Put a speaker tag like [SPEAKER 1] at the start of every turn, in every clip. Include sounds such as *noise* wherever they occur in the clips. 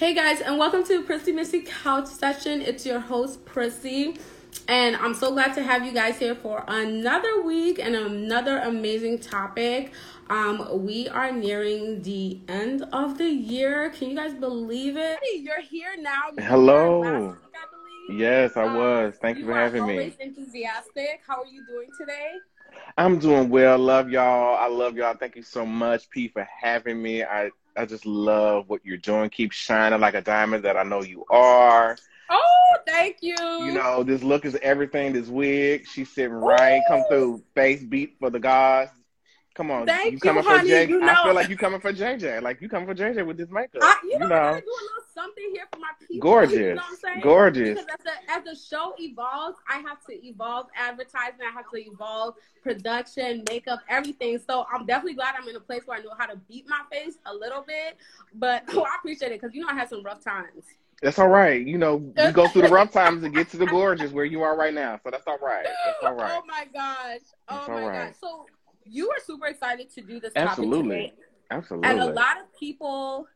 [SPEAKER 1] Hey guys, and welcome to Prissy Missy Couch Session. It's your host, Prissy, and I'm so glad to have you guys here for another week and another amazing topic. Um, we are nearing the end of the year. Can you guys believe it? You're here now. You
[SPEAKER 2] Hello.
[SPEAKER 1] Week,
[SPEAKER 2] I yes, I was. Thank you,
[SPEAKER 1] you
[SPEAKER 2] for having me.
[SPEAKER 1] Always enthusiastic. How are you doing today?
[SPEAKER 2] I'm doing well. Love y'all. I love y'all. Thank you so much, P, for having me. I I just love what you're doing. Keep shining like a diamond that I know you are.
[SPEAKER 1] Oh, thank you.
[SPEAKER 2] You know, this look is everything. This wig, she's sitting right. Come through, face beat for the gods. Come on,
[SPEAKER 1] Thank
[SPEAKER 2] you coming
[SPEAKER 1] you,
[SPEAKER 2] for
[SPEAKER 1] honey.
[SPEAKER 2] JJ?
[SPEAKER 1] You
[SPEAKER 2] I feel like you coming for JJ. Like you coming for JJ with this makeup.
[SPEAKER 1] I, you,
[SPEAKER 2] you
[SPEAKER 1] know,
[SPEAKER 2] know,
[SPEAKER 1] I do a little something here for my people.
[SPEAKER 2] Gorgeous.
[SPEAKER 1] You know what I'm saying?
[SPEAKER 2] Gorgeous.
[SPEAKER 1] Because as the, as the show evolves, I have to evolve advertising. I have to evolve production, makeup, everything. So I'm definitely glad I'm in a place where I know how to beat my face a little bit. But *laughs* oh, I appreciate it because you know I had some rough times.
[SPEAKER 2] That's all right. You know, you go through the rough times and get to the gorgeous where you are right now. So that's all right. That's all *laughs* oh right.
[SPEAKER 1] Oh my gosh. Oh
[SPEAKER 2] That's
[SPEAKER 1] my
[SPEAKER 2] all
[SPEAKER 1] gosh. So you are super excited to do this
[SPEAKER 2] Absolutely. Absolutely.
[SPEAKER 1] And a lot of people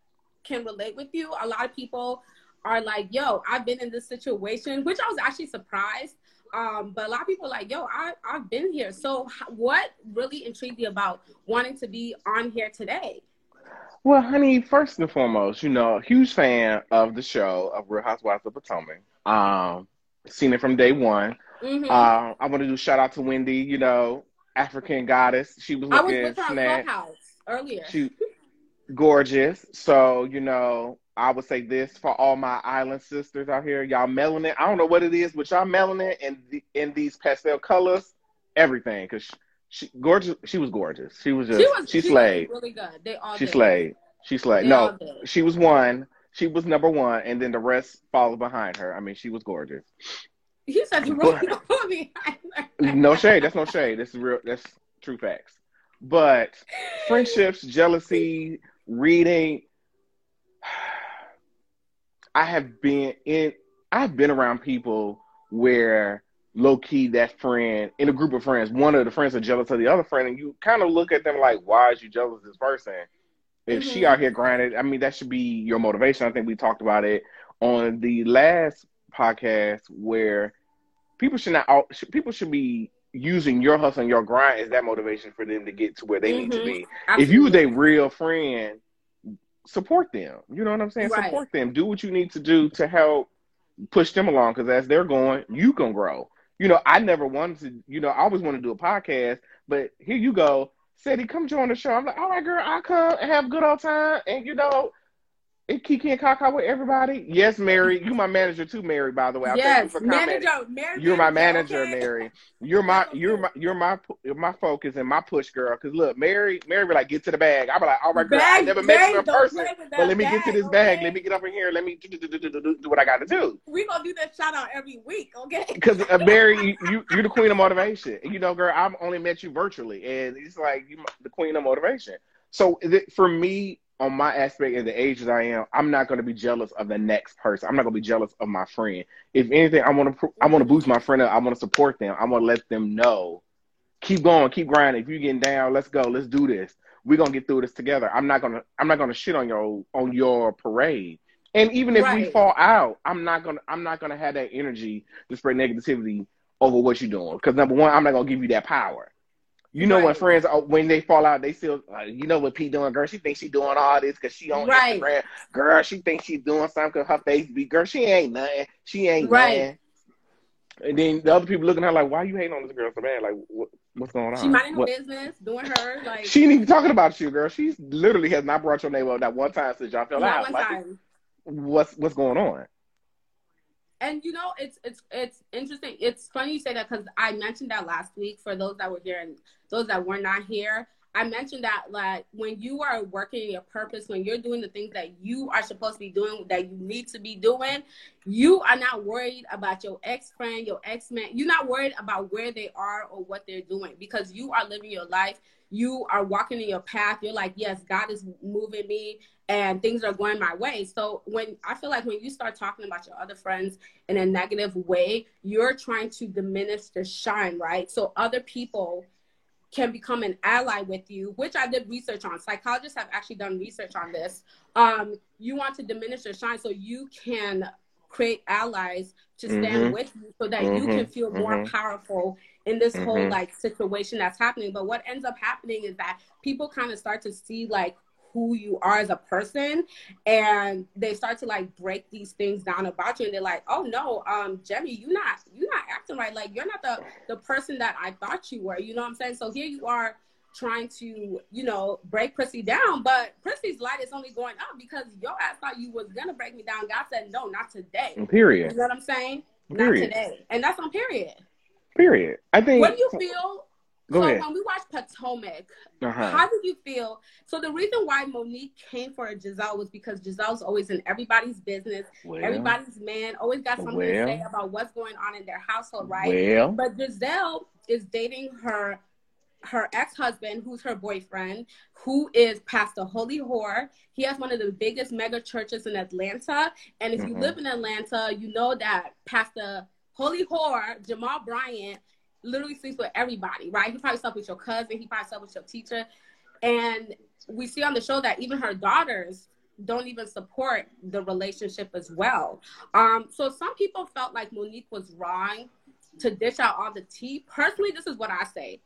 [SPEAKER 1] can relate with you. A lot of people are like, yo, I've been in this situation, which I was actually surprised. Um, but a lot of people are like, yo, I, I've been here. So what really intrigued you about wanting to be on here today?
[SPEAKER 2] Well, honey, first and foremost, you know, huge fan of the show of Real Housewives of Potomac. Um, seen it from day one.
[SPEAKER 1] Mhm.
[SPEAKER 2] Uh, I want to do shout out to Wendy, you know, African goddess. She was
[SPEAKER 1] I was
[SPEAKER 2] looking
[SPEAKER 1] with her on
[SPEAKER 2] snatched.
[SPEAKER 1] Clubhouse earlier.
[SPEAKER 2] She gorgeous. So, you know, I would say this for all my island sisters out here, y'all melanin. I don't know what it is, but y'all melanin and the, in these pastel colors, everything. Cause she, she gorgeous. She was gorgeous. She was just
[SPEAKER 1] she was
[SPEAKER 2] she
[SPEAKER 1] she
[SPEAKER 2] slayed.
[SPEAKER 1] was really good. They all
[SPEAKER 2] She
[SPEAKER 1] did.
[SPEAKER 2] slayed. She slayed.
[SPEAKER 1] They
[SPEAKER 2] no, she was one. She was number one, and then the rest followed behind her. I mean, she was gorgeous.
[SPEAKER 1] He said you
[SPEAKER 2] But- *laughs*
[SPEAKER 1] really
[SPEAKER 2] No shade. That's no shade. That's real. That's true facts. But friendships, jealousy, reading. *sighs* I have been in. I've been around people where low key that friend in a group of friends, one of the friends are jealous of the other friend, and you kind of look at them like, why is you jealous of this person? If she
[SPEAKER 1] Mhm.
[SPEAKER 2] out here grinding, I mean, that should be your motivation. I think we talked about it on the last podcast where people should not all people should be using your hustle and your grind as that motivation for them to get to where they need to
[SPEAKER 1] Mhm.
[SPEAKER 2] be. If you a real friend, support them. You know what I'm saying?
[SPEAKER 1] Right.
[SPEAKER 2] Support them. Do what you need to do to help push them along because as they're going, you can grow. You know, I never wanted to, you know, I always wanted to do a podcast, but here you go. Said he come join the show. I'm like, all right, girl, I'll come and have a good old time. And you know, it kiki and kaka with everybody. Yes, Mary. You my manager too, Mary, by the way. I thank you
[SPEAKER 1] yes,
[SPEAKER 2] for commenting.
[SPEAKER 1] manager, manager.
[SPEAKER 2] You're my manager,
[SPEAKER 1] okay?
[SPEAKER 2] Mary. You're my you're my you're my you're my focus and my push girl. Cause look, Mary, Mary be like, get to the bag. I be like, all right, girl, I
[SPEAKER 1] Bag,
[SPEAKER 2] never met you in person,
[SPEAKER 1] play with that
[SPEAKER 2] but let me get to this bag. Let me get up in here. Let me do, do, do, do, do, do, do what I got to do.
[SPEAKER 1] We gonna do that shout out every week, okay? *laughs*
[SPEAKER 2] Because uh, Mary, you, you you're the queen of motivation. You know, girl, I've only met you virtually, and it's like you the queen of motivation. So for me, on my aspect of the age that I am, I'm not going to be jealous of the next person. I'm not going to be jealous of my friend. If anything, I want to I want to boost my friend up. I want to support them. I want to let them know, keep going, keep grinding. If you're getting down, let's go, let's do this. We're gonna get through this together. I'm not gonna I'm not gonna shit on your on your parade. And even if we fall out, I'm not gonna I'm not gonna have that energy to spread negativity over what you're doing. Because number one, I'm not gonna give you that power. You know when friends when they fall out, they still uh, you know what Pete doing, girl. She thinks she doing all this because she on
[SPEAKER 1] Right.
[SPEAKER 2] Instagram. Girl, she thinks she's doing something because her face be girl. She ain't nothing. She ain't
[SPEAKER 1] Right.
[SPEAKER 2] nothing. And then the other people looking at her like, why you hating on this girl so bad? Like, what, what's going on?
[SPEAKER 1] She minding her business, doing her like
[SPEAKER 2] she ain't even talking about you, girl. She literally has not brought your name up that one time since y'all fell
[SPEAKER 1] not
[SPEAKER 2] out.
[SPEAKER 1] one
[SPEAKER 2] Like,
[SPEAKER 1] time.
[SPEAKER 2] what's what's going on?
[SPEAKER 1] And you know, it's it's it's interesting. It's funny you say that because I mentioned that last week for those that were here and those that were not here. I mentioned that like when you are working your purpose, when you're doing the things that you are supposed to be doing, that you need to be doing, you are not worried about your ex friend, your ex man. You're not worried about where they are or what they're doing because you are living your life. You are walking in your path. You're like, yes, God is moving me and things are going my way. So when I feel like when you start talking about your other friends in a negative way, you're trying to diminish the shine, right? So other people can become an ally with you, which I did research on. Psychologists have actually done research on this. Um, you want to diminish your shine so you can create allies to stand mm-hmm. with you so that mm-hmm. you can feel more mm-hmm. powerful in this whole mm-hmm. like situation that's happening. But what ends up happening is that people kind of start to see like who you are as a person and they start to like break these things down about you and they're like oh no um Jemmy you're not you're not acting right. Like you're not the the person that I thought you were you know what I'm saying? So here you are trying to you know break Prissy down but Prissy's light is only going up because your ass thought you was gonna break me down. God said no not today.
[SPEAKER 2] Period.
[SPEAKER 1] You know what I'm saying? Period. not today. And that's on period.
[SPEAKER 2] Period. I think
[SPEAKER 1] what do you feel Go so ahead. when we watch Potomac, uh-huh. how did you feel? So the reason why Monique came for Gizelle was because Gizelle's always in everybody's business, well, everybody's man, always got something well, to say about what's going on in their household, right? Well, but Gizelle is dating her her ex-husband, who's her boyfriend, who is Pastor Holy Whore. He has one of the biggest mega churches in Atlanta. And if mm-hmm. you live in Atlanta, you know that Pastor Holy Whore, Jamal Bryant, literally sleeps with everybody, right? He probably slept with your cousin, he probably slept with your teacher. And we see on the show that even her daughters don't even support the relationship as well. Um, so some people felt like Monique was wrong to dish out all the tea. Personally, this is what I say.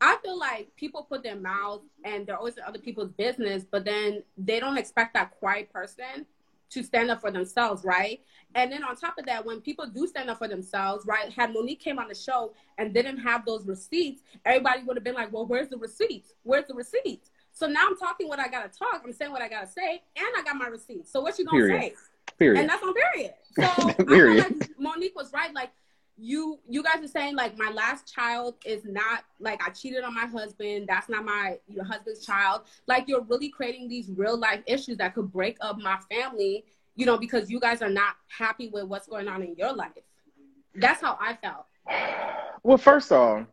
[SPEAKER 1] I feel like people put their mouths and they're always in other people's business, but then they don't expect that quiet person to stand up for themselves, right? And then on top of that, when people do stand up for themselves, right? Had Monique came on the show and didn't have those receipts, everybody would have been like, "Well, where's the receipts? Where's the receipts?" So now I'm talking what I gotta talk. I'm saying what I gotta say, and I got my receipts. So what you gonna period. say? Period. And that's on period. So *laughs* period. Like Monique was right. Like you, you guys are saying like my last child is not like I cheated on my husband. That's not my your husband's child. Like you're really creating these real life issues that could break up my family you know, because you guys are not happy with what's going on in your life. That's how I felt.
[SPEAKER 2] Well, first off,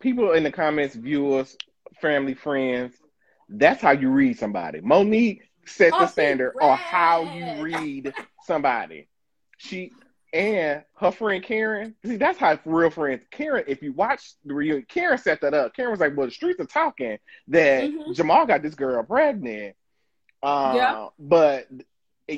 [SPEAKER 2] people in the comments, viewers, family, friends, that's how you read somebody. Monique set the oh, standard on how you read somebody. She and her friend Karen, see, that's how real friends. Karen, if you watch the reunion, Karen set that up. Karen was like, "Well, the streets are talking that mm-hmm. Jamal got this girl pregnant." Uh, yeah. But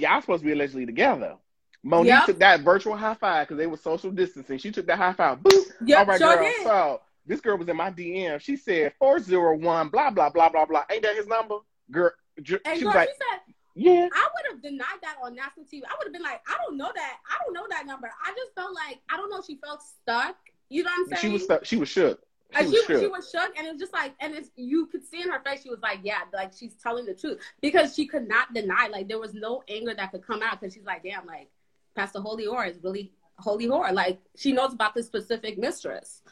[SPEAKER 2] y'all supposed to be allegedly together. Monique yep. took that virtual high five because they were social distancing. She took that high five. Boop. Yep, All right, sure girl. Did. So this girl was in my DM. She said four zero one blah blah blah blah blah. Ain't that his number, girl? She
[SPEAKER 1] and girl, like, she said, yeah. I would have denied that on national TV. I would have been like, I don't know that. I don't know that number. I just felt like I don't know. She felt stuck. You know what I'm saying?
[SPEAKER 2] She was stuck. She was shook.
[SPEAKER 1] Was, she, she was shook, and it was just like, and it's you could see in her face, she was like, yeah, like she's telling the truth because she could not deny, like there was no anger that could come out because she's like, damn, like Pastor Holy Whore is really Holy Whore, like she knows about this specific mistress.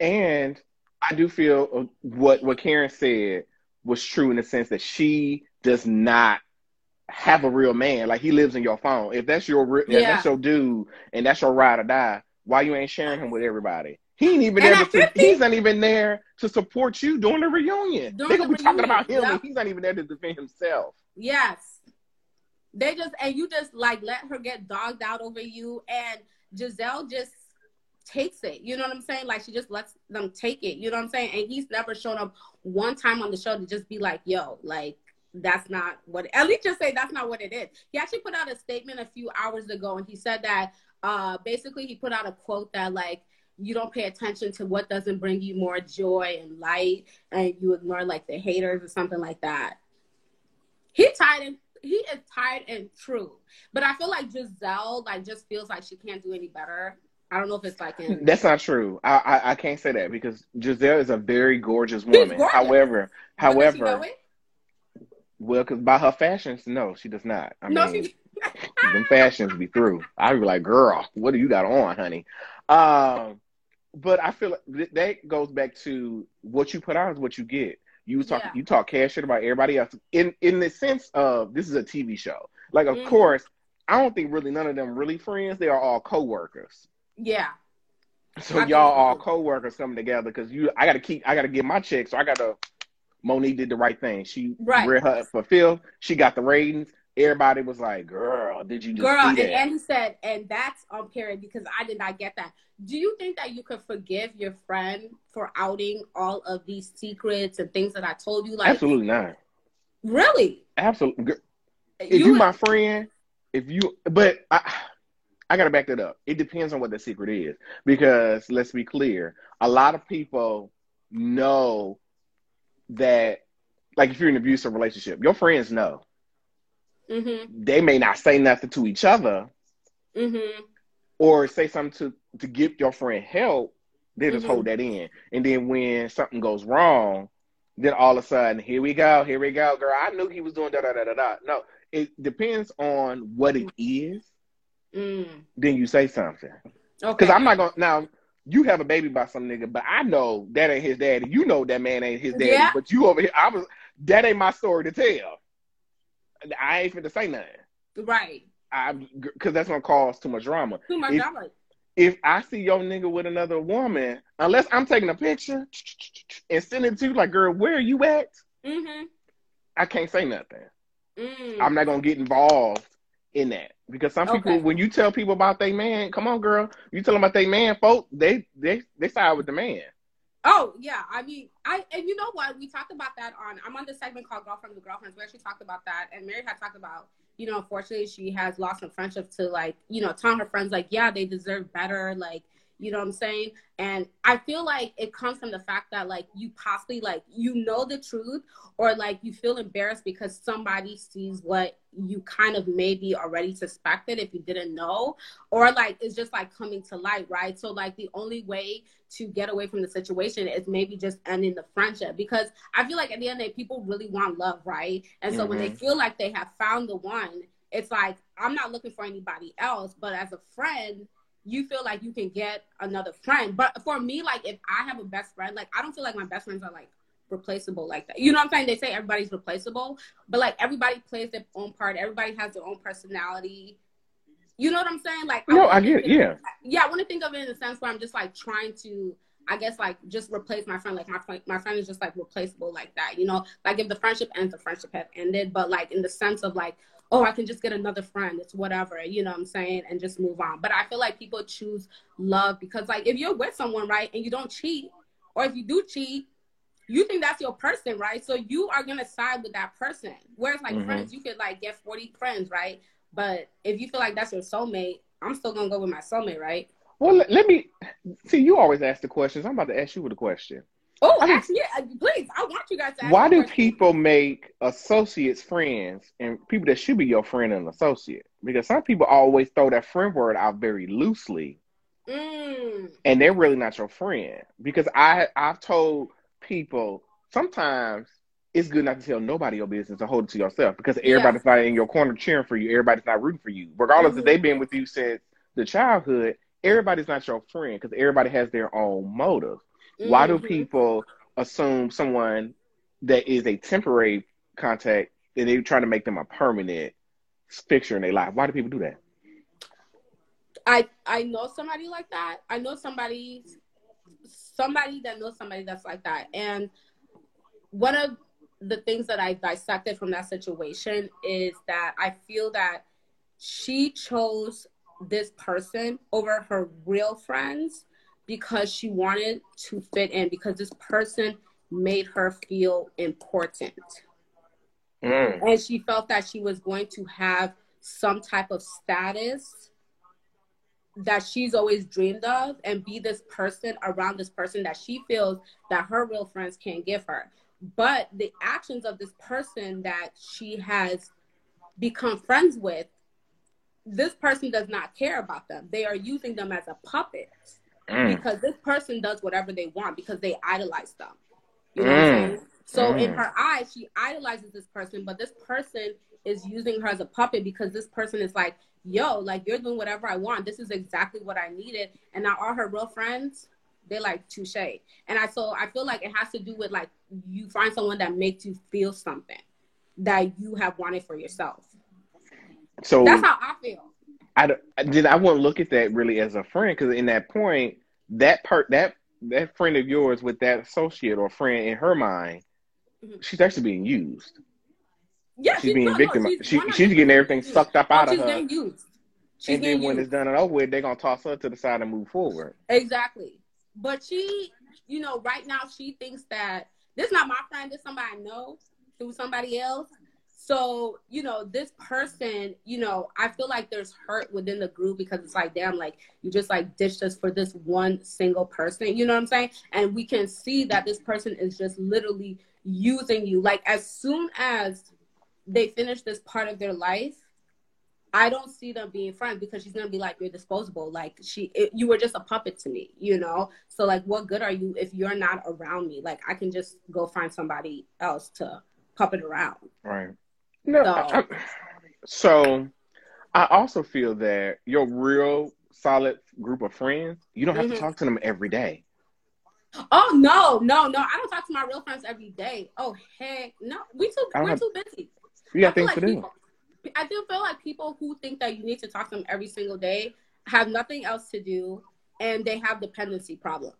[SPEAKER 2] And I do feel uh, what what Karen said was true in the sense that she does not have a real man. Like he lives in your phone. If that's your yeah. if that's your dude and that's your ride or die, why you ain't sharing him with everybody? He ain't even there. To, he's not even there to support you during the reunion. During they gonna the be reunion, talking about him, yep. and he's not even there to defend himself.
[SPEAKER 1] Yes, they just and you just like let her get dogged out over you, and Gizelle just takes it. You know what I'm saying? Like she just lets them take it. You know what I'm saying? And he's never shown up one time on the show to just be like, "Yo, like." That's not what. At least just say that's not what it is. He actually put out a statement a few hours ago, and he said that uh, basically he put out a quote that like you don't pay attention to what doesn't bring you more joy and light and you ignore like the haters or something like that. He tied and he is tired and true. But i feel like gizelle like just feels like she can't do any better. I don't know if it's like in... *laughs*
[SPEAKER 2] that's not true. I, I, I can't say that because Gizelle is a very gorgeous woman. gorgeous. however however well because by her fashions no she does not. I no, mean she... them fashions be through. I'd be like girl what do you got on honey? Um but I feel like that goes back to what you put out is what you get. You talk yeah. you talk cash shit about everybody else in in the sense of this is a TV show. Like of mm-hmm. course, I don't think really none of them really friends. They are all co-workers.
[SPEAKER 1] Yeah.
[SPEAKER 2] So I y'all all co-workers coming together because you I gotta keep I gotta get my check. So I gotta Monique did the right thing. She right. read her fulfilled. She got the ratings. Everybody was like, "Girl, did you just
[SPEAKER 1] girl?" And
[SPEAKER 2] that?"
[SPEAKER 1] Andy said, "And that's on period because I did not get that." Do you think that you could forgive your friend for outing all of these secrets and things that I told you? Like,
[SPEAKER 2] Absolutely not.
[SPEAKER 1] really?
[SPEAKER 2] Absolutely. If you, my friend, if you, but I, I gotta back that up. It depends on what the secret is because let's be clear, a lot of people know that, like, if you're in an abusive relationship, your friends know.
[SPEAKER 1] Mm-hmm.
[SPEAKER 2] They may not say nothing to each other
[SPEAKER 1] Mm-hmm.
[SPEAKER 2] or say something to to give your friend help. They just
[SPEAKER 1] Mhm.
[SPEAKER 2] hold that in, and then when something goes wrong, then all of a sudden, here we go, here we go, girl. I knew he was doing da da da da da. No, it depends on what it is.
[SPEAKER 1] Mm.
[SPEAKER 2] Then you say something.
[SPEAKER 1] Okay.
[SPEAKER 2] Because I'm not gonna now. You have a baby by some nigga, but I know that ain't his daddy. You know that man ain't his daddy,
[SPEAKER 1] Yeah.
[SPEAKER 2] but you over here. I was that ain't my story to tell. I ain't finna say nothing.
[SPEAKER 1] right.
[SPEAKER 2] I because that's gonna cause too much drama.
[SPEAKER 1] Too much
[SPEAKER 2] If-
[SPEAKER 1] drama.
[SPEAKER 2] if I see your nigga with another woman, unless I'm taking a picture and sending it to you, like, girl, where are you at?
[SPEAKER 1] Mm-hmm.
[SPEAKER 2] I can't say nothing.
[SPEAKER 1] Mm.
[SPEAKER 2] I'm not gonna get involved in that because some people,
[SPEAKER 1] Okay.
[SPEAKER 2] when you tell people about their man, come on, girl, you tell them about their man, folk, they they they side with the man.
[SPEAKER 1] Oh yeah, I mean, I and you know what? We talked about that on. I'm on this segment called Girlfriends with Girlfriends. We actually talked about that, and Mary had talked about, you know, unfortunately, she has lost some friendships to like, you know, telling her friends like, yeah, they deserve better, like, you know what I'm saying? And I feel like it comes from the fact that like you possibly like you know the truth, or like you feel embarrassed because somebody sees what you kind of maybe already suspected if you didn't know, or like it's just like coming to light, right? So like the only way to get away from the situation is maybe just ending the friendship because I feel like at the end of the day, people really want love, right? And so when they mm-hmm. feel like they have found the one, it's like I'm not looking for anybody else, but as a friend, you feel like you can get another friend. But for me, like if I have a best friend, like I don't feel like my best friends are like replaceable like that. You know what I'm saying? They say everybody's replaceable, but like everybody plays their own part. Everybody has their own personality. You know what I'm saying? Like
[SPEAKER 2] No,
[SPEAKER 1] wanna
[SPEAKER 2] I get it. Yeah,
[SPEAKER 1] yeah, I want to think of it in the sense where I'm just like trying to, I guess, like just replace my friend. Like my friend, my friend is just like replaceable like that. You know, like if the friendship ends, the friendship has ended. But like in the sense of like, oh, I can just get another friend. It's whatever. You know what I'm saying, and just move on. But I feel like people choose love because like if you're with someone right and you don't cheat, or if you do cheat. You think that's your person, right? So you are gonna side with that person. Whereas like
[SPEAKER 2] Mhm.
[SPEAKER 1] friends, you could like get 40 friends, right? But if you feel like that's your soulmate, I'm still gonna go with my soulmate, right?
[SPEAKER 2] Well, let, let me see. You always ask the questions. I'm about to ask you with a question.
[SPEAKER 1] Oh, actually, yeah, please. I want you guys to. Ask
[SPEAKER 2] Why do people make associates friends and people that should be your friend and associate? Because some people always throw that friend word out very loosely,
[SPEAKER 1] Mm,
[SPEAKER 2] and they're really not your friend. Because I I've told people sometimes it's good not to tell nobody your business and hold it to yourself because everybody's not in your corner cheering for you. Everybody's not rooting for you, regardless if
[SPEAKER 1] Mhm.
[SPEAKER 2] they've been with you since the childhood. Everybody's not your friend because everybody has their own motive. Why do
[SPEAKER 1] mhm.
[SPEAKER 2] people assume someone that is a temporary contact and they're trying to make them a permanent fixture in their life? Why do people do that?
[SPEAKER 1] I I know somebody like that. I know somebody somebody that knows somebody that's like that. And one of the things that I dissected from that situation is that I feel that she chose this person over her real friends because she wanted to fit in because this person made her feel important.
[SPEAKER 2] Mm.
[SPEAKER 1] and she felt that she was going to have some type of status that she's always dreamed of and be this person around this person that she feels that her real friends can't give her but the actions of this person that she has become friends with this person does not care about them they are using them as a puppet
[SPEAKER 2] Mm.
[SPEAKER 1] because this person does whatever they want because they idolize them. You know what I'm
[SPEAKER 2] Mm.
[SPEAKER 1] saying? So in
[SPEAKER 2] Mm.
[SPEAKER 1] her eyes, she idolizes this person, but this person is using her as a puppet because this person is like, yo, like you're doing whatever I want. This is exactly what I needed. And now all her real friends, they like touche. And I so I feel like it has to do with like you find someone that makes you feel something that you have wanted for yourself.
[SPEAKER 2] So
[SPEAKER 1] That's how I feel.
[SPEAKER 2] I did. I wouldn't look at that really as a friend because in that point, that part that that friend of yours with that associate or friend in her mind,
[SPEAKER 1] Mhm.
[SPEAKER 2] she's actually being used.
[SPEAKER 1] Yeah,
[SPEAKER 2] she's being victimized. No, she's, she, she's getting everything sucked up out of her. She's and then when it's done and over with, they're gonna toss her to the side and move forward.
[SPEAKER 1] Exactly. But she, you know, right now she thinks that this is not my friend, this somebody I know through somebody else. So, you know, this person, you know, I feel like there's hurt within the group because it's like, damn, like you just like ditched us for this one single person. You know what I'm saying? And we can see that this person is just literally using you. Like as soon as they finish this part of their life, I don't see them being friends because she's gonna be like you're disposable. Like she, it, you were just a puppet to me, you know. So like, what good are you if you're not around me? Like I can just go find somebody else to puppet around.
[SPEAKER 2] Right. No. So, I, I, so I also feel that your real solid group of friends, you don't have mm-hmm. to talk to them every day.
[SPEAKER 1] Oh no, no, no! I don't talk to my real friends every day. Oh heck, no, we too we're have, too busy.
[SPEAKER 2] We got things like to do.
[SPEAKER 1] People, I do feel like people who think that you need to talk to them every single day have nothing else to do and they have dependency problems.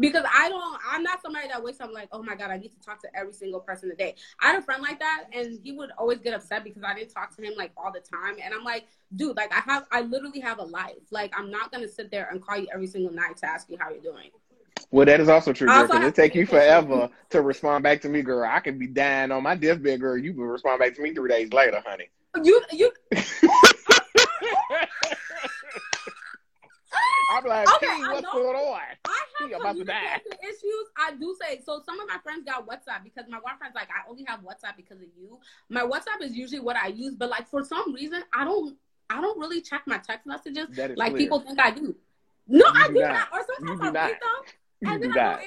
[SPEAKER 1] Because I don't, I'm not somebody that wakes up like, oh my God, I need to talk to every single person a day. I had a friend like that and he would always get upset because I didn't talk to him like all the time. And I'm like, dude, like I have, I literally have a life. Like I'm not going to sit there and call you every single night to ask you how you're doing.
[SPEAKER 2] Well, that is also true, girl. Because it take you forever to respond back to me, girl. I could be dying on my deathbed, girl. You will respond back to me three days later, honey.
[SPEAKER 1] You you. *laughs* *laughs*
[SPEAKER 2] I'm like, okay, hey, what's going on?
[SPEAKER 1] I *laughs* about to die. issues. I do say so. Some of my friends got WhatsApp because my one friend's like, I only have WhatsApp because of you. My WhatsApp is usually what I use, but like for some reason, I don't. I don't really check my text messages like clear. people think I do. No, you I do, not. not. Or sometimes I read them you and do not.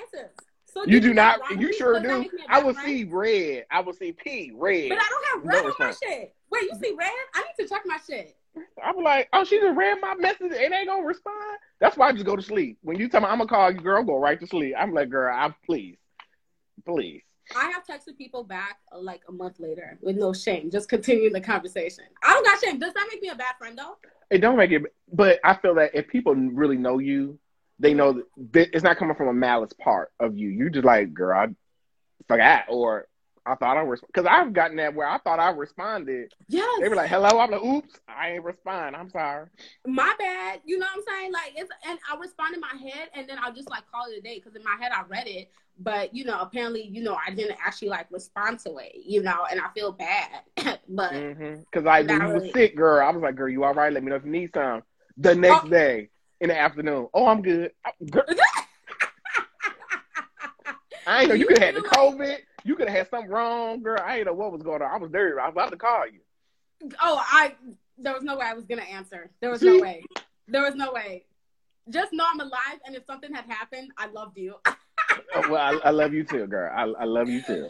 [SPEAKER 2] So you do not. You sure do. I will see red. I will see P red.
[SPEAKER 1] But I don't have red no on my shit. Wait, you see red? I need to check my shit.
[SPEAKER 2] I'm like, oh, she just read my message and ain't gonna respond. That's why I just go to sleep. When you tell me I'm gonna call you, girl, go right to sleep. I'm like, girl, I please, please.
[SPEAKER 1] I have texted people back uh, like a month later with no shame, just continuing the conversation. I don't got shame. Does that make me a bad friend though?
[SPEAKER 2] It don't make it, but I feel that if people really know you, they know that it's not coming from a malice part of you. You just like, girl, I forgot, or I thought I was because I've gotten that where I thought I responded.
[SPEAKER 1] Yes.
[SPEAKER 2] They were like, "Hello," I'm like, "Oops, I ain't respond. I'm sorry."
[SPEAKER 1] My bad. You know what I'm saying? Like, it's and I respond in my head, and then I'll just like call it a day because in my head I read it, but you know, apparently, you know, I didn't actually like respond to it. You know, and I feel bad, *laughs* but because
[SPEAKER 2] mm-hmm. I when you was sick, girl, I was like, "Girl, you all right? Let me know if you need some." The next oh. day, in the afternoon. Oh, I'm good. I'm good. I ain't *laughs* know you could have had the COVID. You could have had something wrong, girl. I ain't know what was going on. I was dirty. I was about to call you.
[SPEAKER 1] Oh, I there was no way I was gonna answer. There was no way. There was no way. Just know I'm alive, and if something had happened, I loved you.
[SPEAKER 2] oh, well, I, I, love you too, girl. I, I love you too.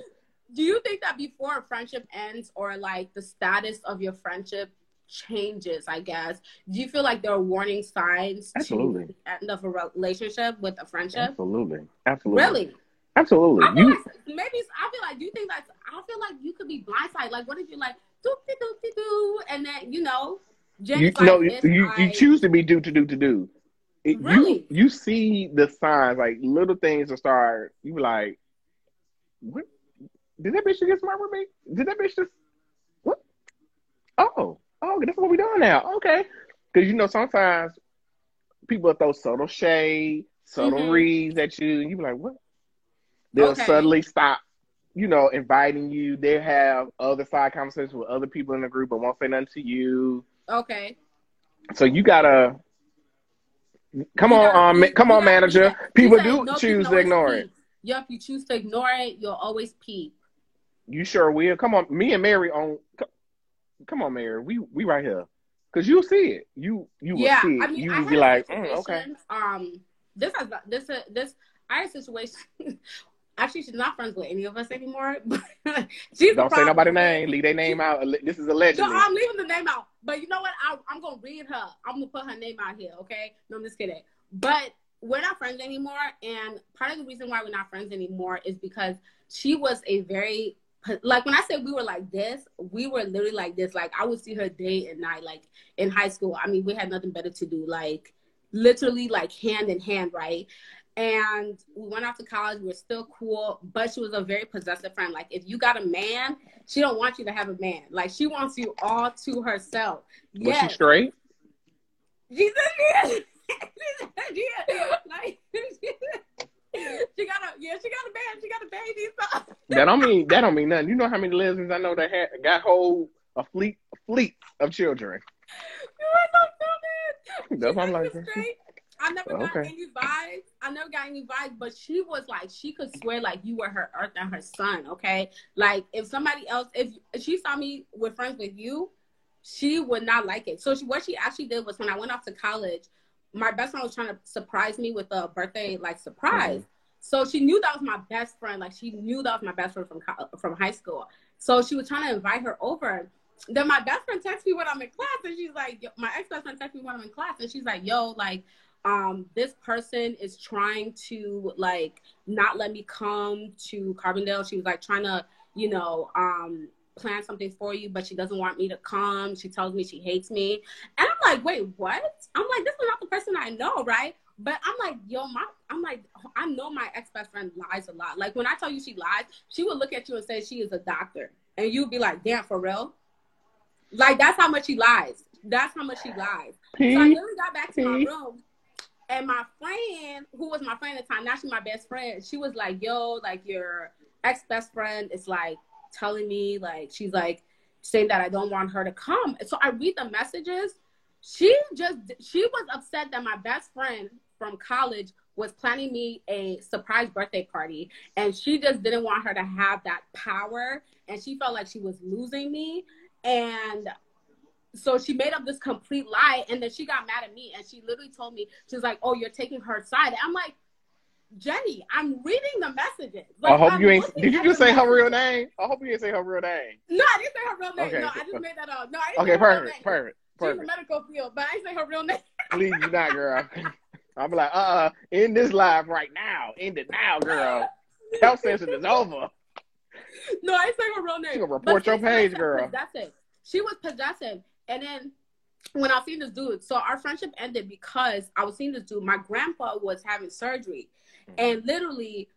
[SPEAKER 1] Do you think that before a friendship ends, or like the status of your friendship changes, I guess. Do you feel like there are warning signs
[SPEAKER 2] Absolutely.
[SPEAKER 1] to end of a relationship with a friendship?
[SPEAKER 2] Absolutely. Absolutely.
[SPEAKER 1] Really?
[SPEAKER 2] Absolutely.
[SPEAKER 1] I you like maybe I feel like you think that I feel like you could be blindsided. Like what if you like do do do do and then you know
[SPEAKER 2] you, like, no, you, I... you choose to be do to do to do. It, really? You you see the signs like little things to start. You like, what? Did that bitch get smart with me? Did that bitch just what? Oh, oh, that's what we doing now. Okay, because you know sometimes people throw subtle shade, subtle mm-hmm. reads at you, and you be like, what? They'll okay. suddenly stop, you know, inviting you. They have other side conversations with other people in the group, but won't say nothing to you.
[SPEAKER 1] Okay.
[SPEAKER 2] So you gotta come you on, gotta, um, come on, manager. People do no, choose to ignore
[SPEAKER 1] it. Yep, you choose to ignore it. You'll always peep.
[SPEAKER 2] You sure will. Come on, me and Mary on come on, Mary, we we right here, cause you'll see it. You you will see it. I mean, you will be like, mm, okay.
[SPEAKER 1] Um, this has this this I had a situation. *laughs* Actually, she's not friends with any of us anymore. *laughs* But she's
[SPEAKER 2] don't say nobody's name. Leave their name out. This is a legend.
[SPEAKER 1] No, I'm leaving the name out. But you know what? I, I'm gonna read her. I'm gonna put her name out here. Okay? No, I'm just kidding. But we're not friends anymore. And part of the reason why we're not friends anymore is because she was a very like when I said we were like this, we were literally like this. Like I would see her day and night, like in high school. I mean, we had nothing better to do, like literally like hand in hand, right? And we went off to college. We were still cool, but she was a very possessive friend. Like if you got a man, she don't want you to have a man. Like she wants you all to herself.
[SPEAKER 2] Was yes. she straight?
[SPEAKER 1] She said yeah. *laughs* Like *laughs* she got a yeah, she got a man, she got a baby. So.
[SPEAKER 2] that don't mean that don't mean nothing. You know how many lesbians I know that had got whole a fleet a fleet of children.
[SPEAKER 1] You are so stupid.
[SPEAKER 2] That's what I'm like.
[SPEAKER 1] I never got okay. any vibes. I never got any vibes, but she was like, she could swear like you were her earth and her son. Okay, like if somebody else, if, if she saw me with friends with you, she would not like it. So she, what she actually did was when I went off to college, my best friend was trying to surprise me with a birthday like surprise. Mm-hmm. So she knew that was my best friend. Like she knew that was my best friend from from high school. So she was trying to invite her over. Then my best friend texts me when I'm in class, and she's like, my ex best friend texts me when I'm in class, and she's like, "Yo, like, um, this person is trying to like not let me come to Carbondale. She was like trying to, you know, um, plan something for you, but she doesn't want me to come. She tells me she hates me. And I'm like, wait, what? I'm like, this is not the person I know, right? But I'm like, yo, my, I'm like, I know my ex best friend lies a lot. Like when I tell you she lies, she would look at you and say she is a doctor, and you'd be like, damn, for real. Like that's how much she lies. That's how much she lies. So I literally got back to my room, and my friend, who was my friend at the time, now she's my best friend. She was like, yo, like your ex best friend is like telling me like she's like saying that I don't want her to come. So I read the messages. She just she was upset that my best friend from college was planning me a surprise birthday party and she just didn't want her to have that power and she felt like she was losing me and so she made up this complete lie and then she got mad at me and she literally told me she's like oh you're taking her side and i'm like Jenny, I'm reading the messages.
[SPEAKER 2] Like, I hope I'm you ain't. Did you just say her real name? I hope you didn't say her real name.
[SPEAKER 1] No, I didn't say her real name. Okay. No, I just made that up. No, I didn't
[SPEAKER 2] okay, perfect, perfect, perfect.
[SPEAKER 1] She's a medical field, but I didn't say her real name.
[SPEAKER 2] Please do not, girl. I'm like, uh, uh in this live right now, end it now, girl. *laughs* Health session is over.
[SPEAKER 1] No, I didn't say her real name.
[SPEAKER 2] She gonna report your page, girl.
[SPEAKER 1] That's it. She was possessive, and then when I seen this dude, so our friendship ended because I was seeing this dude. My grandpa was having surgery, mm-hmm. and literally,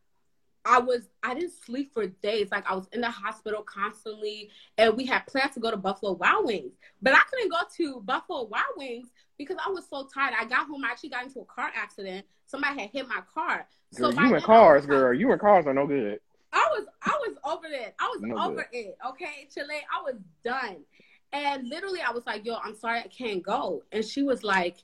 [SPEAKER 1] I was I didn't sleep for days. Like I was in the hospital constantly, and we had plans to go to Buffalo Wild Wings, but I couldn't go to Buffalo Wild Wings because I was so tired. I got home, I actually got into a car accident. Somebody had hit my car.
[SPEAKER 2] Girl, so you in cars, girl. You in cars are no good.
[SPEAKER 1] I was I was over it. I was no over good. it. Okay, Chile. I was done. And literally, I was like, "Yo, I'm sorry, I can't go." And she was like,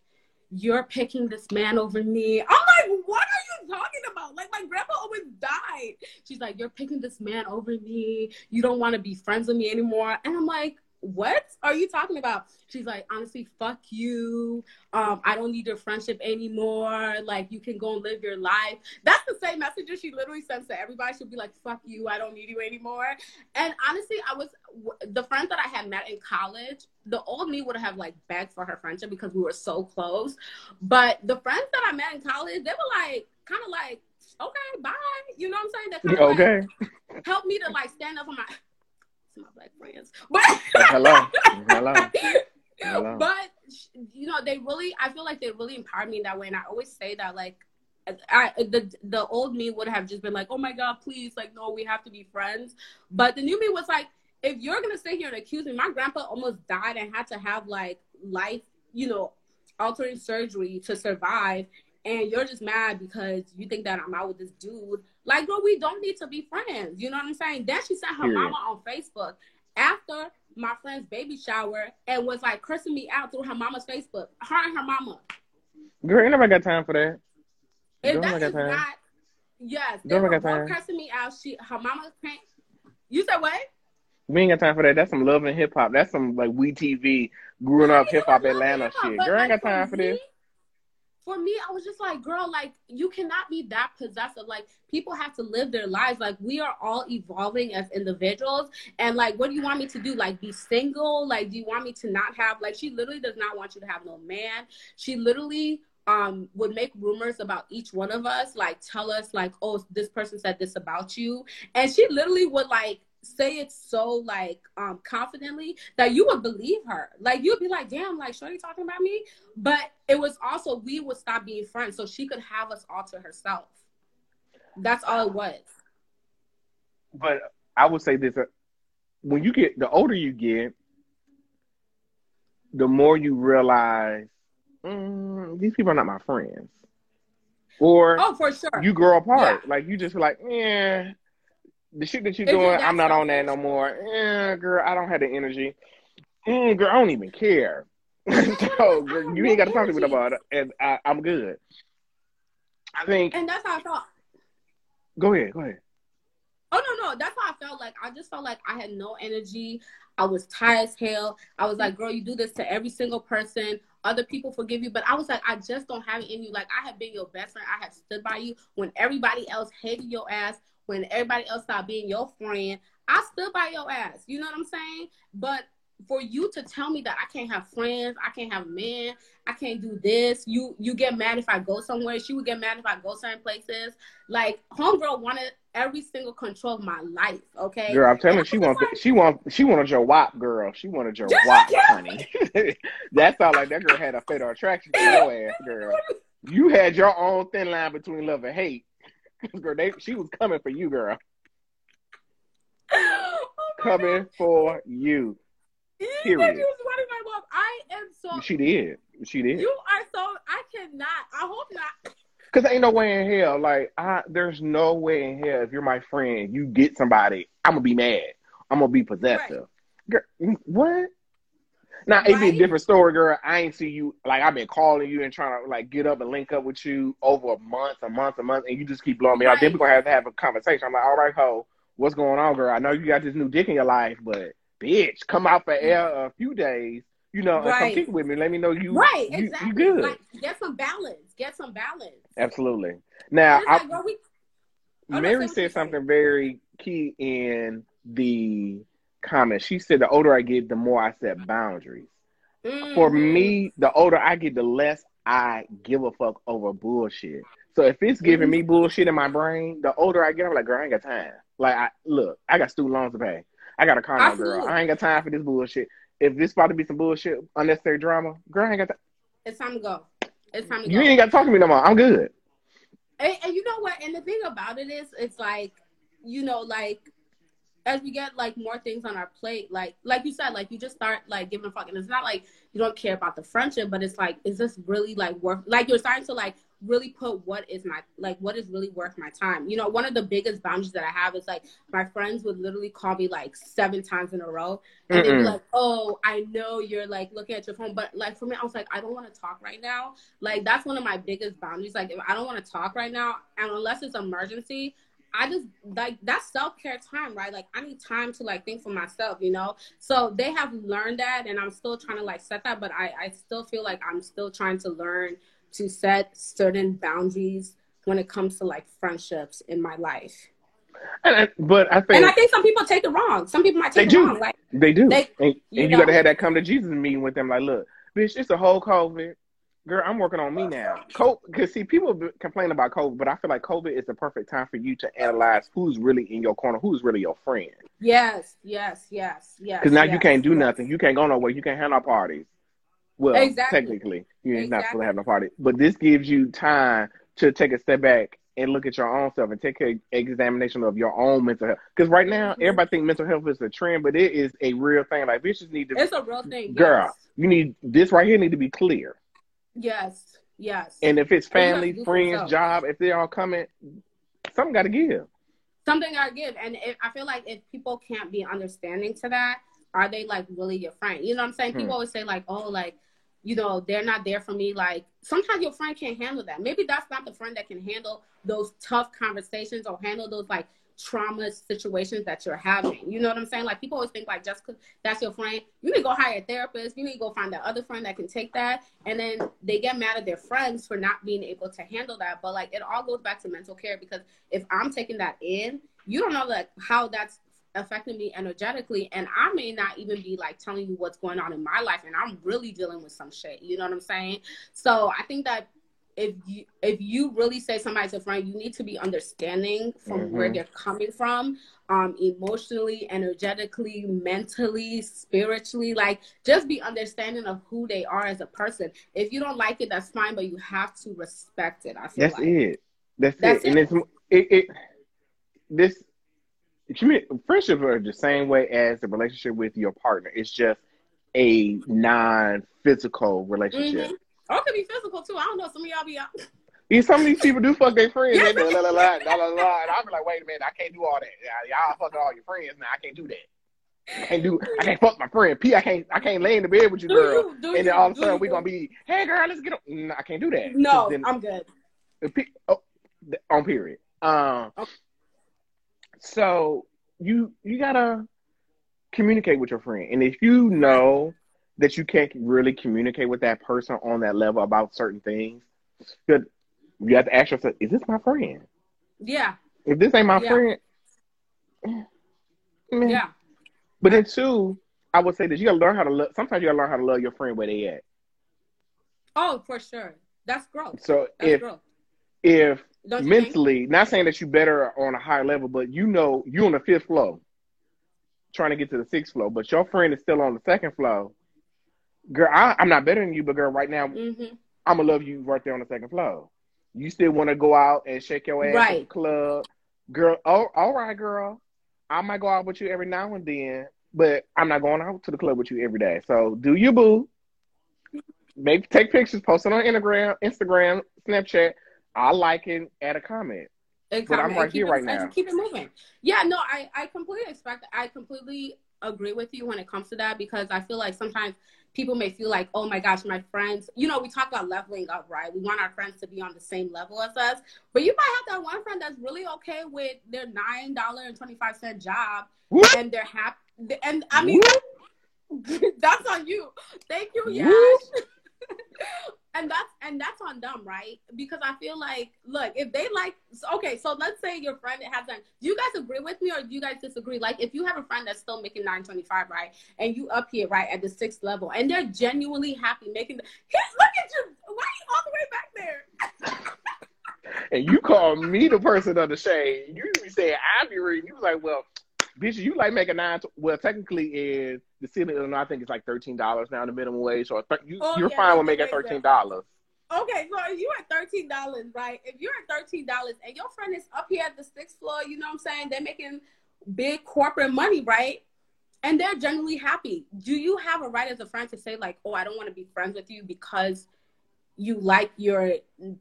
[SPEAKER 1] "You're picking this man over me." I'm like, "What are you talking about?" Like my grandpa always died. She's like, "You're picking this man over me. You don't want to be friends with me anymore." And I'm like, what are you talking about? She's like, honestly, fuck you. Um, I don't need your friendship anymore. Like, you can go and live your life. That's the same messages she literally sends to everybody. She'll be like, fuck you. I don't need you anymore. And honestly, I was the friends that I had met in college. The old me would have like begged for her friendship because we were so close. But the friends that I met in college, they were like, kind of like, okay, bye. You know what I'm saying? They kind of okay. like help me to like stand up for my my black friends. But hello, hello. hello. *laughs* But you know, they really. I feel like they really empowered me in that way, and I always say that like. I the the old me would have just been like, oh my god, please, like no, we have to be friends. But the new me was like, if you're gonna sit here and accuse me, my grandpa almost died and had to have like life, you know, altering surgery to survive, and you're just mad because you think that I'm out with this dude like, girl, we don't need to be friends. You know what I'm saying? Then she sent her Period. mama on Facebook after my friend's baby shower and was like cursing me out through her mama's Facebook. Her and her mama.
[SPEAKER 2] Girl, ain't nobody got time for that.
[SPEAKER 1] If that is not, yes, they were both cursing me out. She, her mama can't. You said what?
[SPEAKER 2] We ain't got time for that. That's some love and hip hop. That's some like we TV growing up hip hop Atlanta shit. Girl, I ain't got time for this
[SPEAKER 1] for me, I was just like, girl, like you cannot be that possessive. Like people have to live their lives. Like we are all evolving as individuals. And like, what do you want me to do? Like be single? Like, do you want me to not have like she literally does not want you to have no man. She literally um would make rumors about each one of us, like tell us like, oh, this person said this about you. And she literally would like say it so like um confidently that you would believe her. Like you'd be like, damn, like Shorty talking about me. But it was also we would stop being friends so she could have us all to herself. That's all it was.
[SPEAKER 2] But I would say this: uh, when you get the older you get, the more you realize mm, these people are not my friends. Or
[SPEAKER 1] oh, for sure,
[SPEAKER 2] you grow apart. Yeah. Like you just like, yeah, the shit that you're doing, I'm not on that no more. Yeah, girl, I don't have the energy. Mm, girl, I don't even care. *laughs* so girl, you ain't got to talk to me about it, and I, I'm good. I think,
[SPEAKER 1] and that's how I felt.
[SPEAKER 2] Go ahead, go ahead.
[SPEAKER 1] Oh no, no, that's how I felt. Like I just felt like I had no energy. I was tired as hell. I was like, girl, you do this to every single person. Other people forgive you, but I was like, I just don't have it in you. Like I have been your best friend. I have stood by you when everybody else hated your ass when everybody else stopped being your friend, I stood by your ass. You know what I'm saying? But for you to tell me that I can't have friends, I can't have men, I can't do this. You you get mad if I go somewhere. She would get mad if I go certain places. Like homegirl wanted every single control of my life. Okay,
[SPEAKER 2] girl, I'm telling you, she wanted like, she want she wanted your wop, girl. She wanted your wop, honey. *laughs* that sounded like that girl had a fatal attraction to your ass, *laughs* girl. You had your own thin line between love and hate. *laughs* girl, they, she was coming for you, girl. *laughs* Oh coming God. for you.
[SPEAKER 1] Period. She was running my mom. I am so.
[SPEAKER 2] She did. She did.
[SPEAKER 1] You are so. I cannot. I hope not.
[SPEAKER 2] Cause ain't no way in hell. Like, I there's no way in hell if you're my friend, you get somebody, I'm gonna be mad. I'm gonna be possessive. Right. Girl, what? Now right. it'd be a different story, girl. I ain't see you like I've been calling you and trying to like get up and link up with you over a month, a month, a month, and you just keep blowing me right. out. Then we're gonna have to have a conversation. I'm like, all right, ho, what's going on, girl? I know you got this new dick in your life, but bitch, come out for air a few days, you know, right. and come kick with me. Let me know you
[SPEAKER 1] right,
[SPEAKER 2] you,
[SPEAKER 1] exactly.
[SPEAKER 2] you good.
[SPEAKER 1] Like, get some balance. Get some balance.
[SPEAKER 2] Absolutely. Now, I, like, we, oh, Mary said something very key in the comment. She said, "The older I get, the more I set boundaries." Mm-hmm. For me, the older I get, the less I give a fuck over bullshit. So if it's giving me bullshit in my brain, the older I get, I'm like, girl, I ain't got time. Like, I look, I got student loans to pay. I got a car now, girl. I ain't got time for this bullshit. If this about to be some bullshit, unnecessary drama, girl, I ain't got time.
[SPEAKER 1] It's time to go. It's time to
[SPEAKER 2] go. You ain't got to talk to me no more. I'm good.
[SPEAKER 1] And, and you know what? And the thing about it is, it's like, you know, like as we get like more things on our plate, like like you said, like you just start like giving a fuck, and it's not like you don't care about the friendship, but it's like, is this really like worth? Like you're starting to like really put what is my like what is really worth my time. You know, one of the biggest boundaries that I have is like my friends would literally call me like seven times in a row, and Mm-mm. they'd be like, "Oh, I know you're like looking at your phone, but like for me, I was like, I don't want to talk right now. Like that's one of my biggest boundaries. Like if I don't want to talk right now, and unless it's emergency, I just like that's self care time, right? Like I need time to like think for myself, you know. So they have learned that, and I'm still trying to like set that, but I I still feel like I'm still trying to learn to set certain boundaries when it comes to like friendships in my life.
[SPEAKER 2] And I, but I think,
[SPEAKER 1] and I think some people take it wrong. Some people might take
[SPEAKER 2] they
[SPEAKER 1] it
[SPEAKER 2] do.
[SPEAKER 1] wrong. Like
[SPEAKER 2] they do. They, and, you, you got to have that come to Jesus meeting with them. Like, look, bitch, it's a whole COVID girl, I'm working on me now. Because see, people complain about COVID, but I feel like COVID is the perfect time for you to analyze who's really in your corner, who's really your friend.
[SPEAKER 1] Yes, yes, yes, yes.
[SPEAKER 2] Because now
[SPEAKER 1] yes,
[SPEAKER 2] you can't do
[SPEAKER 1] yes.
[SPEAKER 2] nothing. You can't go nowhere. You can't have no parties. Well, exactly. technically, you're exactly. not supposed to have no party. But this gives you time to take a step back and look at your own self and take an examination of your own mental health. Because right now, mm-hmm. everybody think mental health is a trend, but it is a real thing. Like bitches need to.
[SPEAKER 1] It's a real thing,
[SPEAKER 2] girl.
[SPEAKER 1] Yes.
[SPEAKER 2] You need this right here. Need to be clear.
[SPEAKER 1] Yes, yes.
[SPEAKER 2] And if it's family, friends, job, if they're all coming, something got to give.
[SPEAKER 1] Something got to give, and if, I feel like if people can't be understanding to that, are they like really your friend? You know what I'm saying? Hmm. People always say like, oh, like you know, they're not there for me. Like sometimes your friend can't handle that. Maybe that's not the friend that can handle those tough conversations or handle those like trauma situations that you're having. You know what I'm saying? Like people always think like just because that's your friend, you need to go hire a therapist. You need to go find that other friend that can take that. And then they get mad at their friends for not being able to handle that. But like it all goes back to mental care because if I'm taking that in, you don't know like how that's affecting me energetically and i may not even be like telling you what's going on in my life and i'm really dealing with some shit you know what i'm saying so i think that if you if you really say somebody's a friend, you need to be understanding from mm-hmm. where they're coming from, um, emotionally, energetically, mentally, spiritually. Like just be understanding of who they are as a person. If you don't like it, that's fine, but you have to respect it. I feel
[SPEAKER 2] that's like. it. That's, that's it. it. And it's it, it this friendships are the same way as the relationship with your partner. It's just a non-physical relationship. Mm-hmm.
[SPEAKER 1] Or it could be physical too. I don't know. Some of y'all be out.
[SPEAKER 2] Yeah, some of these people do fuck their friends. They la, la, la, la, la, la, and I'm like, wait a minute, I can't do all that. Y'all fucking all your friends now. I can't do that. I can't do. I can't fuck my friend P. I can't. I can't lay in the bed with you, do girl. You, and then you, all of a sudden we're gonna be, hey girl, let's get. On. No, I can't do that.
[SPEAKER 1] No, then, I'm good.
[SPEAKER 2] P, oh, on period. Um. Okay. So you you gotta communicate with your friend, and if you know that you can't really communicate with that person on that level about certain things, good. You have to ask yourself, is this my friend?
[SPEAKER 1] Yeah.
[SPEAKER 2] If this ain't my yeah. friend, eh,
[SPEAKER 1] man. yeah.
[SPEAKER 2] But then too, I would say that you gotta learn how to love. Sometimes you gotta learn how to love your friend where they at.
[SPEAKER 1] Oh, for sure. That's growth.
[SPEAKER 2] So
[SPEAKER 1] That's
[SPEAKER 2] if growth. if mentally, think? not saying that you better on a higher level, but you know you on the fifth floor, trying to get to the sixth floor, but your friend is still on the second floor girl, I, am not better than you, but girl, right now, mm-hmm. I'm gonna love you right there on the second floor. You still want to go out and shake your ass right. at the club, girl? Oh, all right, girl. I might go out with you every now and then, but I'm not going out to the club with you every day. So do you boo? Make take pictures, post it on Instagram, Instagram, Snapchat. I like it, add a comment. But I'm right here right now.
[SPEAKER 1] Keep it moving. Yeah, no, I I completely expect. I completely agree with you when it comes to that because I feel like sometimes people may feel like, oh my gosh, my friends, you know, we talk about leveling up, right? We want our friends to be on the same level as us. But you might have that one friend that's really okay with their nine dollar and twenty five cent job
[SPEAKER 2] Whoop.
[SPEAKER 1] and they're happy and I mean *laughs* that's on you. Thank you, Yash. *laughs* and that's and that's on them, right? Because I feel like, look, if they like, okay, so let's say your friend has done. Do you guys agree with me, or do you guys disagree? Like, if you have a friend that's still making nine twenty five, right, and you up here, right, at the sixth level, and they're genuinely happy making. The, look at you! Why are you all the way back
[SPEAKER 2] there? *laughs* and you call me the person of the shade. You be saying I be reading. You like, well, bitch, you like making nine. well, technically, is the city of Illinois, I think it's like thirteen dollars now, the minimum wage. So you, oh, you're yeah, fine with making thirteen dollars.
[SPEAKER 1] Okay, so if you're at thirteen dollars, right? If you're at thirteen dollars and your friend is up here at the sixth floor, you know what I'm saying? They're making big corporate money, right? And they're generally happy. Do you have a right as a friend to say like, "Oh, I don't want to be friends with you because you like your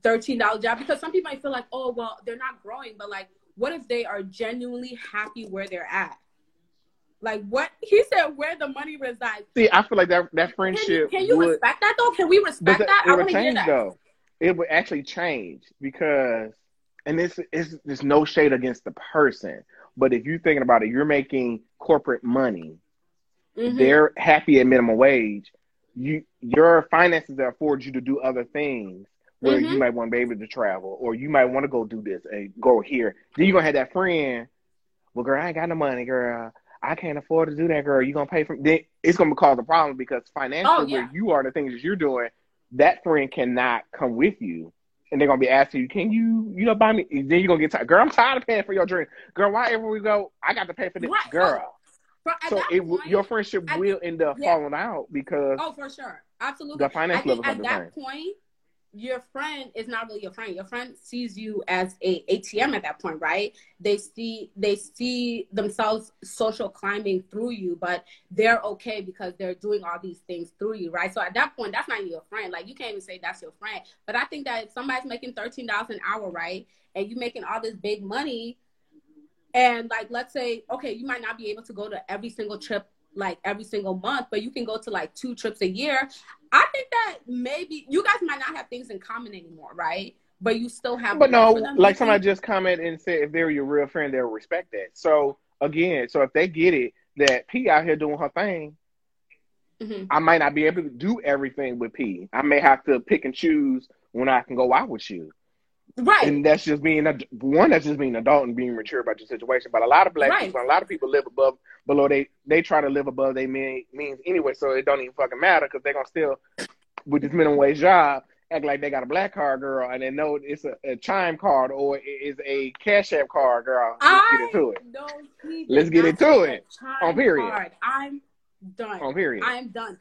[SPEAKER 1] thirteen dollar job"? Because some people might feel like, "Oh, well, they're not growing," but like, what if they are genuinely happy where they're at? Like what he said, where the money resides.
[SPEAKER 2] See, I feel like that that friendship.
[SPEAKER 1] Can you, can you would, respect that though? Can we respect the, that?
[SPEAKER 2] It I would change though. It would actually change because, and this is there's no shade against the person, but if you're thinking about it, you're making corporate money. Mm-hmm. They're happy at minimum wage. You your finances that afford you to do other things where mm-hmm. you might want to be able to travel, or you might want to go do this and go here. Then you're gonna have that friend. Well, girl, I ain't got no money, girl. I can't afford to do that, girl. You gonna pay for then it's gonna cause a problem because financially oh, yeah. where you are the things that you're doing, that friend cannot come with you. And they're gonna be asking you, Can you, you know, buy me then you're gonna get tired. Girl, I'm tired of paying for your drink. Girl, why ever we go, I got to pay for this. Right. Girl. So, so it, point, your friendship will end up yeah. falling out because
[SPEAKER 1] Oh, for sure. Absolutely.
[SPEAKER 2] The finance levels
[SPEAKER 1] at that point your friend is not really your friend. Your friend sees you as a ATM at that point, right? They see they see themselves social climbing through you, but they're okay because they're doing all these things through you, right? So at that point, that's not your friend. Like you can't even say that's your friend. But I think that if somebody's making thirteen dollars an hour, right, and you're making all this big money, and like let's say, okay, you might not be able to go to every single trip like every single month, but you can go to like two trips a year. I think that maybe you guys might not have things in common anymore, right? But you still have.
[SPEAKER 2] But no, like somebody just commented and said, if they're your real friend, they'll respect that. So again, so if they get it that P out here doing her thing, mm-hmm. I might not be able to do everything with P. I may have to pick and choose when I can go out with you.
[SPEAKER 1] Right.
[SPEAKER 2] And that's just being a one. That's just being adult and being mature about your situation. But a lot of black right. people, a lot of people live above, below. They they try to live above their mean, means anyway. So it don't even fucking matter because they're gonna still with this minimum wage job act like they got a black card, girl, and they know it's a, a chime card or it is a cash app card, girl. Let's
[SPEAKER 1] I
[SPEAKER 2] get into it.
[SPEAKER 1] know he did
[SPEAKER 2] Let's get into it. On period.
[SPEAKER 1] card. I'm done.
[SPEAKER 2] On period.
[SPEAKER 1] I'm done.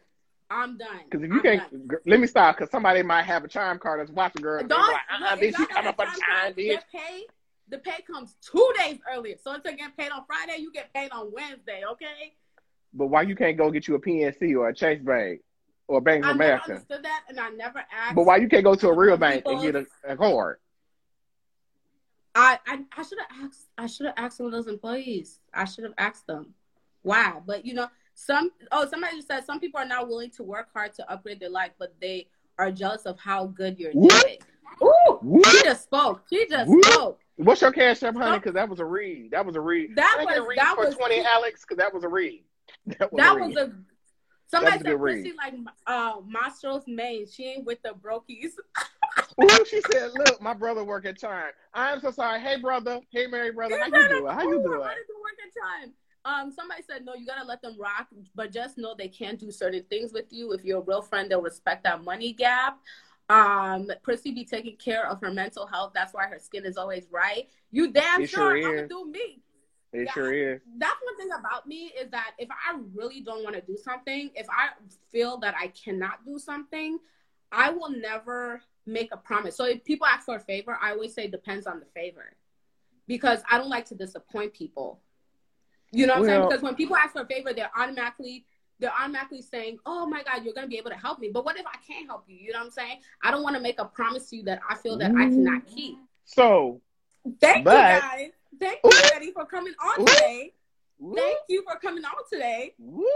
[SPEAKER 1] I'm done.
[SPEAKER 2] Because if you
[SPEAKER 1] I'm
[SPEAKER 2] can't, let me stop. Because somebody might have a chime card that's watching, girl. and they be
[SPEAKER 1] Don't
[SPEAKER 2] like, uh-uh, bitch,
[SPEAKER 1] y'all
[SPEAKER 2] come up for
[SPEAKER 1] a
[SPEAKER 2] the
[SPEAKER 1] chime
[SPEAKER 2] chime, bitch.
[SPEAKER 1] Paid. The pay comes two days earlier. So instead of getting paid on Friday, you get paid on Wednesday. Okay.
[SPEAKER 2] But why you can't go get you a PNC or a Chase Bank or Bank of America?
[SPEAKER 1] understood that, and I never asked.
[SPEAKER 2] But why you can't go to a real bank and get a, a card?
[SPEAKER 1] I I, I should have asked. I should have asked some of those employees. I should have asked them why. But you know, some oh somebody just said some people are not willing to work hard to upgrade their life, but they are jealous of how good you're doing. Ooh, she just spoke. She just
[SPEAKER 2] Whoop.
[SPEAKER 1] spoke.
[SPEAKER 2] What's your cash app, honey? Because that was a read. That was a read.
[SPEAKER 1] That
[SPEAKER 2] I get a read
[SPEAKER 1] that
[SPEAKER 2] for
[SPEAKER 1] was-
[SPEAKER 2] twenty, Alex. Because that was a read. *laughs* That was
[SPEAKER 1] That
[SPEAKER 2] a
[SPEAKER 1] was a somebody
[SPEAKER 2] That was
[SPEAKER 1] said. Chrissy like uh Mastro's main. She ain't with the brokies. *laughs*
[SPEAKER 2] Ooh, she said, "Look, my brother work at Chime. I'm so sorry. Hey, brother. Hey, Mary, brother. How you doing? How you
[SPEAKER 1] Ooh, I
[SPEAKER 2] doing?
[SPEAKER 1] to work at time. Um, somebody said no, you gotta let them rock, but just know they can't do certain things with you. If you're a real friend, they'll respect that money gap. Um, Prissy be taking care of her mental health. That's why her skin is always right. You damn
[SPEAKER 2] It
[SPEAKER 1] sure,
[SPEAKER 2] sure
[SPEAKER 1] I'm gonna do me.
[SPEAKER 2] It
[SPEAKER 1] Yeah.
[SPEAKER 2] sure is.
[SPEAKER 1] That's one thing about me is that if I really don't want to do something, if I feel that I cannot do something, I will never make a promise. So if people ask for a favor, I always say depends on the favor. Because I don't like to disappoint people. You know what I'm saying? Because when people ask for a favor, they're automatically they're automatically saying, "Oh my God, you're gonna be able to help me." But what if I can't help you? You know what I'm saying? I don't want to make a promise to you that I feel that I cannot mm. keep.
[SPEAKER 2] So,
[SPEAKER 1] Thank
[SPEAKER 2] But-
[SPEAKER 1] you guys. Thank you, Betty, for coming on
[SPEAKER 2] Ooh.
[SPEAKER 1] today.
[SPEAKER 2] whoop,
[SPEAKER 1] Thank you for coming on today
[SPEAKER 2] whoop.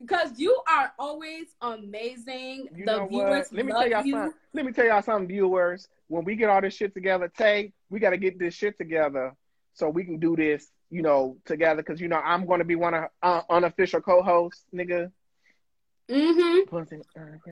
[SPEAKER 1] because you are always amazing.
[SPEAKER 2] You
[SPEAKER 1] the
[SPEAKER 2] know
[SPEAKER 1] viewers
[SPEAKER 2] what? Let me
[SPEAKER 1] love
[SPEAKER 2] tell y'all
[SPEAKER 1] you.
[SPEAKER 2] something. Let me tell y'all something, viewers. When we get all this shit together, Tay, we got to get this shit together so we can do this, you know, together. Because you know I'm going to be one of uh, unofficial co-hosts, nigga.
[SPEAKER 1] Mm-hmm.
[SPEAKER 2] Uh,